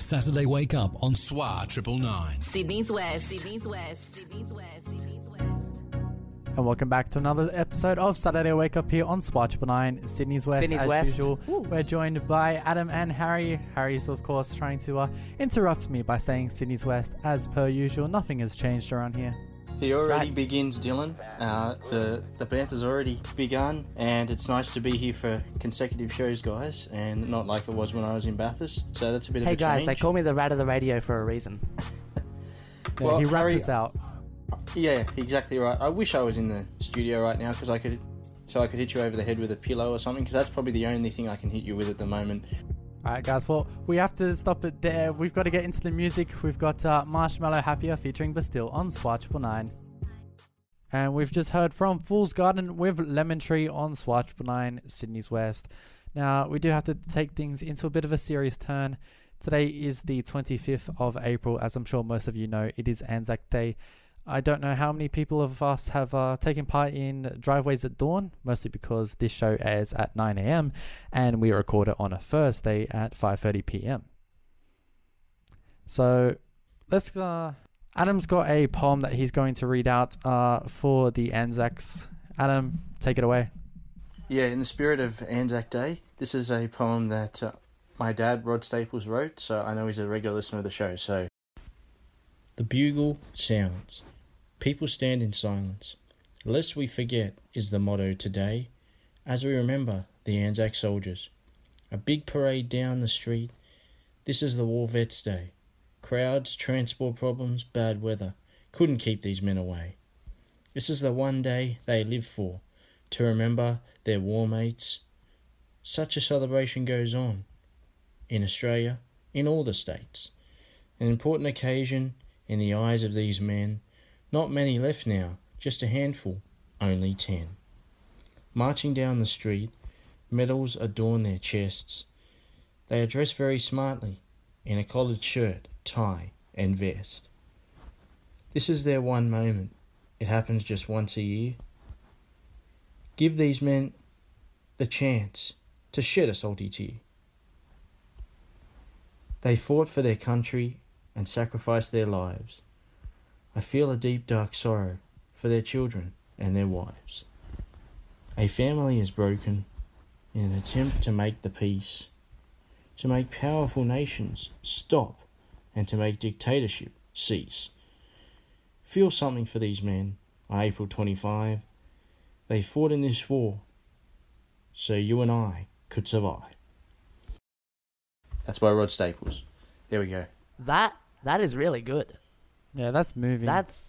Saturday Wake Up on SWA Triple Nine. Sydney's West. Sydney's West. Sydney's West. Sydney's West. And welcome back to another episode of Saturday Wake Up here on Swatch Nine, Sydney's West. Sydney's as West. usual, we're joined by Adam and Harry. Harry's, of course, trying to uh, interrupt me by saying Sydney's West. As per usual, nothing has changed around here. He already right. begins, Dylan. Uh, the the banter's already begun, and it's nice to be here for consecutive shows, guys, and not like it was when I was in Bathurst. So that's a bit Hey of a guys, change. they call me the rat of the radio for a reason. Yeah, Well, he rats Harry- us out. Yeah, exactly right. I wish I was in the studio right now because I could, so I could hit you over the head with a pillow or something. Because that's probably the only thing I can hit you with at the moment. Alright, guys, well, we have to stop it there. We've got to get into the music. We've got uh, Marshmello Happier featuring Bastille on Swatch Nine. And we've just heard from Fool's Garden with Lemon Tree on Swatch Nine, Sydney's West. Now, we do have to take things into a bit of a serious turn. Today is the 25th of April. As I'm sure most of you know, it is Anzac Day. I don't know how many people of us have uh, taken part in Driveways at Dawn, mostly because this show airs at 9 a.m. and we record it on a Thursday at 5:30 p.m. So let's. Uh, Adam's got a poem that he's going to read out uh, for the Anzacs. Adam, take it away. Yeah, in the spirit of Anzac Day, this is a poem that uh, my dad, Rod Staples, wrote, so I know he's a regular listener of the show. So, the bugle sounds. People stand in silence. Lest we forget is the motto today, as we remember the Anzac soldiers. A big parade down the street. This is the War Vets Day. Crowds, transport problems, bad weather couldn't keep these men away. This is the one day they live for to remember their war mates. Such a celebration goes on in Australia, in all the states. An important occasion in the eyes of these men. Not many left now, just a handful, only ten. Marching down the street, medals adorn their chests. They are dressed very smartly in a collared shirt, tie, and vest. This is their one moment. It happens just once a year. Give these men the chance to shed a salty tear. They fought for their country and sacrificed their lives. I feel a deep dark sorrow for their children and their wives. A family is broken in an attempt to make the peace, to make powerful nations stop, and to make dictatorship cease. Feel something for these men on April 25. They fought in this war so you and I could survive. That's by Rod Staples. There we go. That that is really good. Yeah, that's moving. That's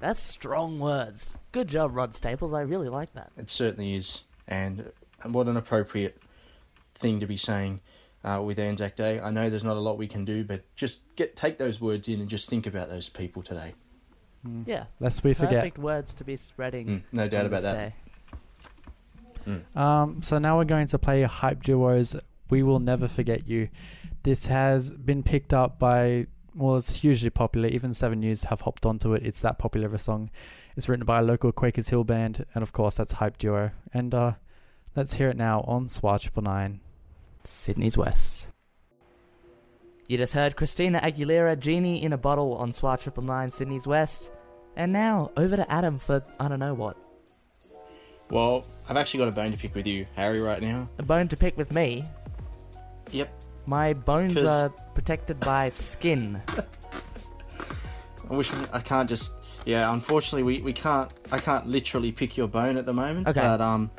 that's strong words. Good job, Rod Staples. I really like that. It certainly is. And what an appropriate thing to be saying uh, with Anzac Day. I know there's not a lot we can do, but just get take those words in and just think about those people today. Yeah. Lest we forget. Perfect words to be spreading. Mm, no doubt about that. day. Um, so now we're going to play Hype Duos. We will never forget you. This has been picked up by well, it's hugely popular. Even Seven News have hopped onto it. It's that popular of a song. It's written by a local Quakers Hill band, and of course that's Hype Duo. And uh, let's hear it now on Swatch Triple Nine. Sydney's West. You just heard Christina Aguilera, Genie in a Bottle on Swat Triple Nine, Sydney's West. And now, over to Adam for I don't know what. Well, I've actually got a bone to pick with you, Harry, right now. A bone to pick with me. Yep. My bones 'Cause- are protected by skin. I wish I can't just. Yeah, unfortunately, we, we can't. I can't literally pick your bone at the moment. Okay. But um,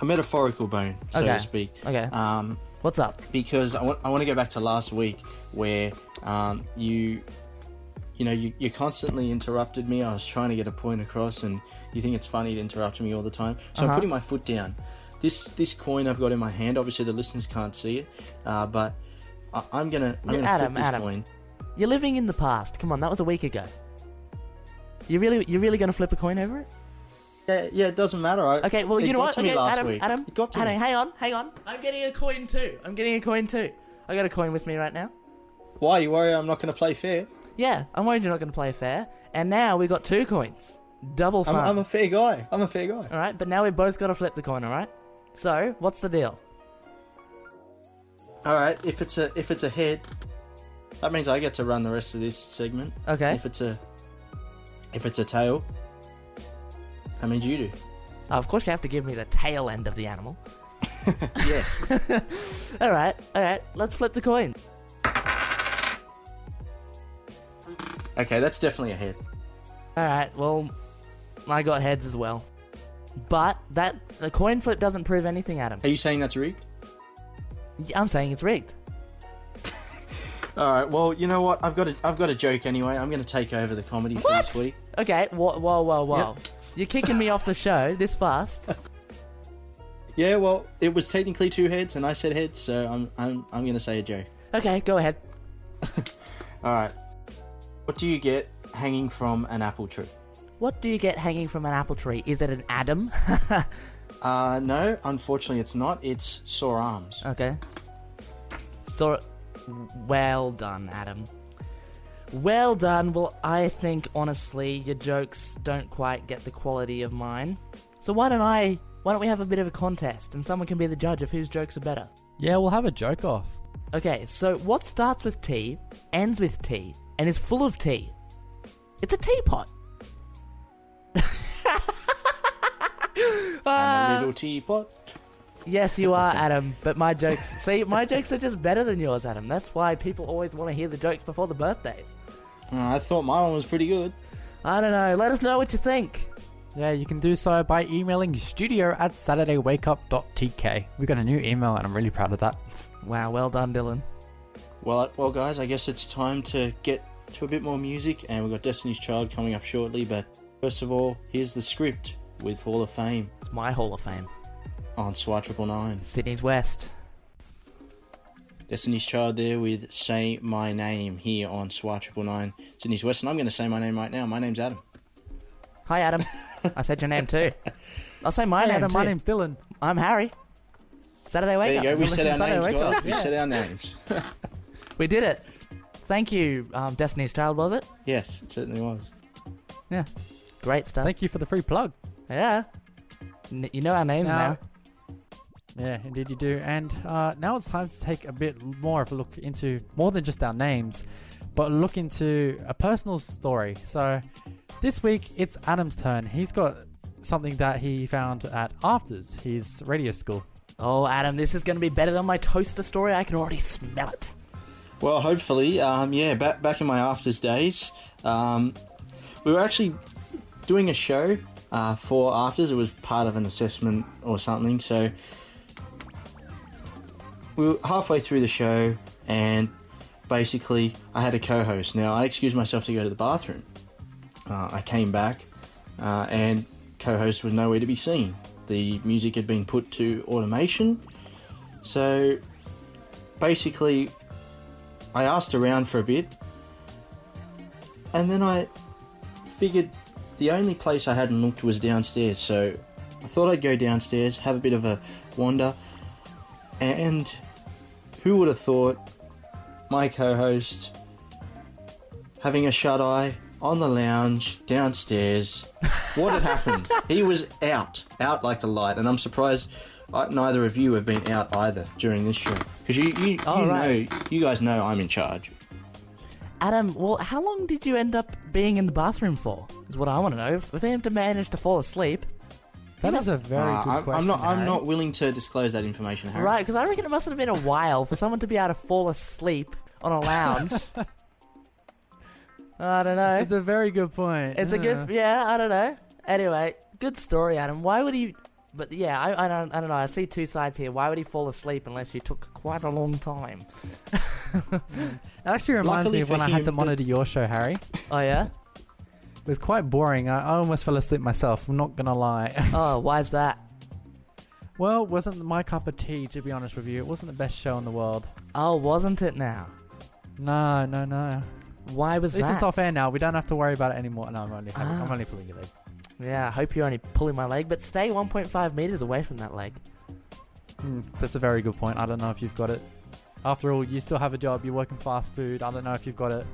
a metaphorical bone, so Okay. to speak. Okay. Um, What's up? because I want, I want to go back to last week where um, you you know you, you constantly interrupted me I was trying to get a point across and you think it's funny to interrupt me all the time so Uh-huh. I'm putting my foot down this this coin I've got in my hand obviously the listeners can't see it uh, but I, I'm gonna I'm Yeah, gonna Adam, flip this Adam. coin You're living in the past. Come on, that was a week ago. You really, you're really gonna flip a coin over it? yeah, yeah it doesn't matter I, Okay, well, you know what? to me Okay, last Adam, week. Adam, to Adam, hang on, hang on. I'm getting a coin too. I'm getting a coin too. I got a coin with me right now. why you worry I'm not gonna play fair Yeah, I'm worried you're not gonna play fair. And now we've got two coins. Double I'm, fun. I'm a fair guy I'm a fair guy All right, but now we've both got to flip the coin. All right. So what's the deal? all right if it's a if it's a head That means I get to run the rest of this segment. Okay. If it's a if it's a tail, that means you do. Oh, of course, you have to give me the tail end of the animal. yes. All right, all right. Let's flip the coin. Okay, that's definitely a head. All right. Well, I got heads as well. But that the coin flip doesn't prove anything, Adam. Are you saying that's rigged? I'm saying it's rigged. All right. Well, you know what? I've got a I've got a joke anyway. I'm going to take over the comedy for this week. Okay. Whoa, whoa, whoa, whoa. You're kicking me off the show this fast. Yeah. Well, it was technically two heads, and I said heads, so I'm I'm I'm going to say a joke. Okay, go ahead. All right. What do you get hanging from an apple tree? What do you get hanging from an apple tree? Is it an Adam? Uh, no, unfortunately, it's not. It's sore arms. Okay. So, well done, Adam. Well done. Well, I think honestly, your jokes don't quite get the quality of mine. So why don't I? Why don't we have a bit of a contest, and someone can be the judge of whose jokes are better? Yeah, we'll have a joke off. Okay. So what starts with T, ends with T, and is full of tea? It's a teapot. And Ah. a little teapot. Yes, you are, Adam. But my jokes, see, my jokes are just better than yours, Adam. That's why people always want to hear the jokes before the birthdays. Uh, I thought my one was pretty good. I don't know. Let us know what you think. Yeah, you can do so by emailing studio at saturdaywakeup.tk. We got a new email and I'm really proud of that. Wow, well done, Dylan. Well, well, guys, I guess it's time to get to a bit more music, and we've got Destiny's Child coming up shortly. But first of all, here's the script with Hall of Fame It's my Hall of Fame. on SWAT Triple Nine. Sydney's West. Destiny's Child there with Say My Name here on SWAT Triple Nine. Sydney's West, and I'm going to say my name right now. My name's Adam. Hi, Adam. I said your name too. I'll say my Hey, name Adam, too. my name's Dylan. I'm Harry. Saturday Wake There you Up. go. We You're said our listening to names, Saturday Wake guys. Up. We Yeah. said our names. We did it. Thank you, um, Destiny's Child, was it? yes, it certainly was. Great stuff. Thank you for the free plug. yeah. N- you know our names now. Yeah, indeed you do. And uh, now it's time to take a bit more of a look into more than just our names, but look into a personal story. So this week it's Adam's turn. He's got something that he found at AFTRS, his radio school. Oh, Adam, this is going to be better than my toaster story. I can already smell it. Well, hopefully, um, yeah. Back back in my AFTRS days, um, we were actually doing a show uh, for AFTRS. It was part of an assessment or something. So we were halfway through the show, and basically, I had a co-host. Now, I excused myself to go to the bathroom. Uh, I came back, uh, and co-host was nowhere to be seen. The music had been put to automation, so basically I asked around for a bit, and then I figured the only place I hadn't looked was downstairs. So I thought I'd go downstairs, have a bit of a wander, and who would have thought my co-host having a shut eye on the lounge downstairs? What had happened? He was out, out like a light, and I'm surprised. I, neither of you have been out either during this show because you, you, Oh, you right. know, you guys know I'm in charge. Adam, well, how long did you end up being in the bathroom for? Is what I want to know. For him to manage to fall asleep, That is a very Uh, good I'm, question. I'm not. I'm Harry. not willing to disclose that information, Harry. right? Because I reckon it must have been a while for someone to be able to fall asleep on a lounge. I don't know. It's a very good point. It's a good, yeah. I don't know. Anyway, good story, Adam. Why would he? But yeah, I, I don't, I don't know. I see two sides here. Why would he fall asleep unless you took quite a long time? It actually reminds Luckily me of for when I had to him, the- monitor your show, Harry. Oh yeah. It was quite boring. I, I almost fell asleep myself. I'm not gonna lie. Oh, why's that? well, it wasn't my cup of tea, to be honest with you. It wasn't the best show in the world. Oh, wasn't it now? No, no, no. Why was At least that? it's off air now. We don't have to worry about it anymore. No, I'm only, Ah. I'm only pulling your leg. Yeah, I hope you're only pulling my leg, but stay 1.5 meters away from that leg. Hmm, that's a very good point. I don't know if you've got it. After all, you still have a job. You're working fast food. I don't know if you've got it.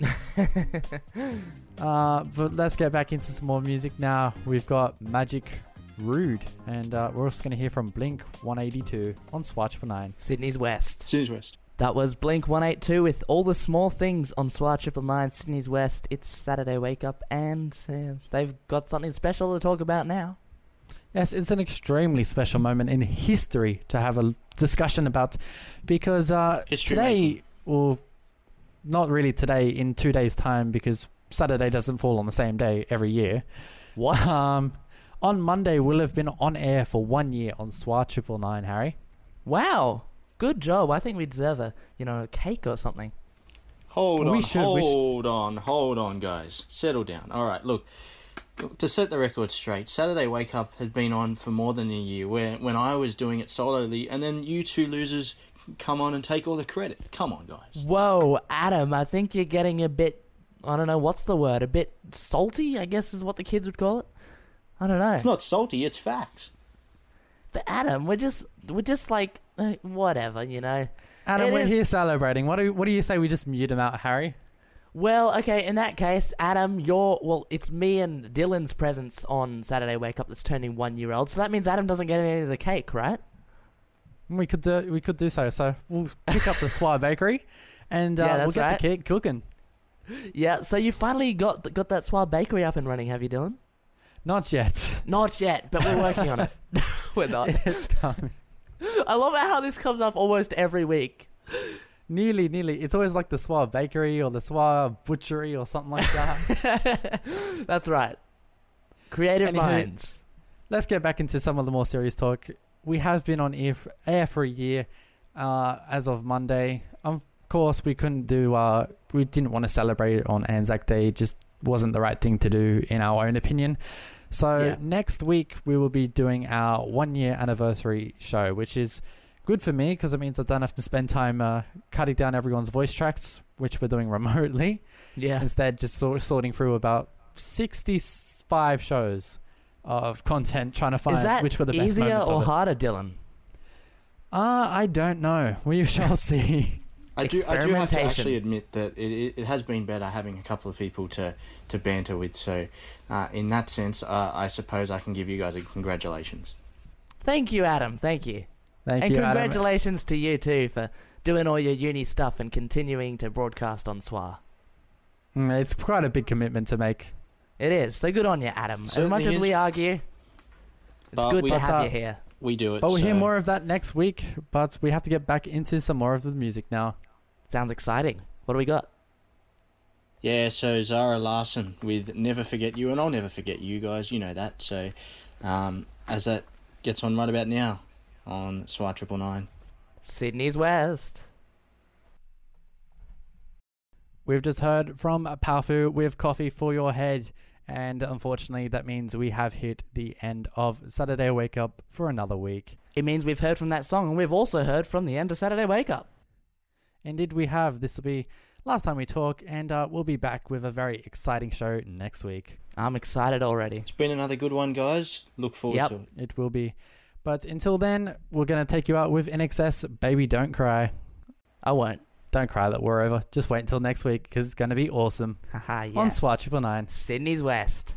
uh, but let's get back into some more music now. We've got Magic Rude, and uh, we're also going to hear from Blink 182 on Swatch for 9. Sydney's West. Sydney's West. That was Blink 182 with all the small things on SWAT Triple Nine, Sydney's West. It's Saturday Wake Up, and uh, they've got something special to talk about now. Yes, it's an extremely special moment in history to have a discussion about because uh, today, making. or not really today, in two days' time, because Saturday doesn't fall on the same day every year. What? Um, on Monday, we'll have been on air for one year on SWAT Triple Nine, Harry. wow, good job. I think we deserve a you know a cake or something. Hold We on, should- we sh- hold on, hold on, guys. Settle down. All right, look. To set the record straight, Saturday Wake Up has been on for more than a year. Where when I was doing it solely, and then you two losers come on and take all the credit. Come on, guys. Whoa, Adam, I think you're getting a bit. I don't know what's the word. A bit salty, I guess is what the kids would call it. I don't know. It's not salty. It's facts. But Adam, we're just we're just like uh, whatever, you know. Adam, It we're is- here celebrating. What do what do you say we just mute him out, Harry? Well, okay, in that case, Adam, you're well. It's me and Dylan's presence on Saturday Wake Up that's turning one year old. So that means Adam doesn't get any of the cake, right? We could do we could do so. So we'll pick up the Swire Bakery, and uh, Yeah, we'll get right. the cake cooking. Yeah. So you finally got got that Swab Bakery up and running, have you, Dylan? Not yet. Not yet, but we're working on it. we're not. it's coming. I love how this comes up almost every week. Nearly, nearly. It's always like the Swire Bakery or the Swire Butchery or something like that. That's right. Creative Anywho, minds. Let's get back into some of the more serious talk. We have been on air for, air for a year uh, as of Monday. Of course, we couldn't do. Uh, we didn't want to celebrate it on Anzac Day. It just wasn't the right thing to do, in our own opinion. So Yeah. next week we will be doing our one year anniversary show, which is good for me because it means I don't have to spend time uh, cutting down everyone's voice tracks, which we're doing remotely. Yeah. Instead, just sort sorting through about sixty-five shows of content, trying to find Is that which were the best easier moments or of it. harder, Dylan? Uh, I don't know. We shall see. I do, I do have to actually admit that it, it, it has been better having a couple of people to, to banter with. So, uh, in that sense, uh, I suppose I can give you guys a congratulations. Thank you, Adam. Thank you. Thank and you, Adam. congratulations to you too for doing all your uni stuff and continuing to broadcast on SWA. Mm, It's quite a big commitment to make. It is. So good on you, Adam. as much as is. we argue, it's But good we- to have you here. We do it. But we'll hear more of that next week. But we have to get back into some more of the music now. Sounds exciting. What do we got? Yeah, so Zara Larsson with Never Forget You, and I'll never forget you guys, you know that. So, um, as that gets on right about now on SWAT Triple Nine. Sydney's West. We've just heard from Powfu with Coffee for Your Head. And unfortunately, that means we have hit the end of Saturday Wake Up for another week. It means we've heard from that song, and we've also heard from the end of Saturday Wake Up. Indeed, we have. This will be last time we talk, and uh, we'll be back with a very exciting show next week. I'm excited already. It's been another good one, guys. Look forward Yep. to it. It will be. But until then, we're going to take you out with INXS Baby Don't Cry. I won't. Don't cry that we're over. Just wait until next week because it's going to be awesome. Haha, yes. On SWAT Triple Nine. Sydney's West.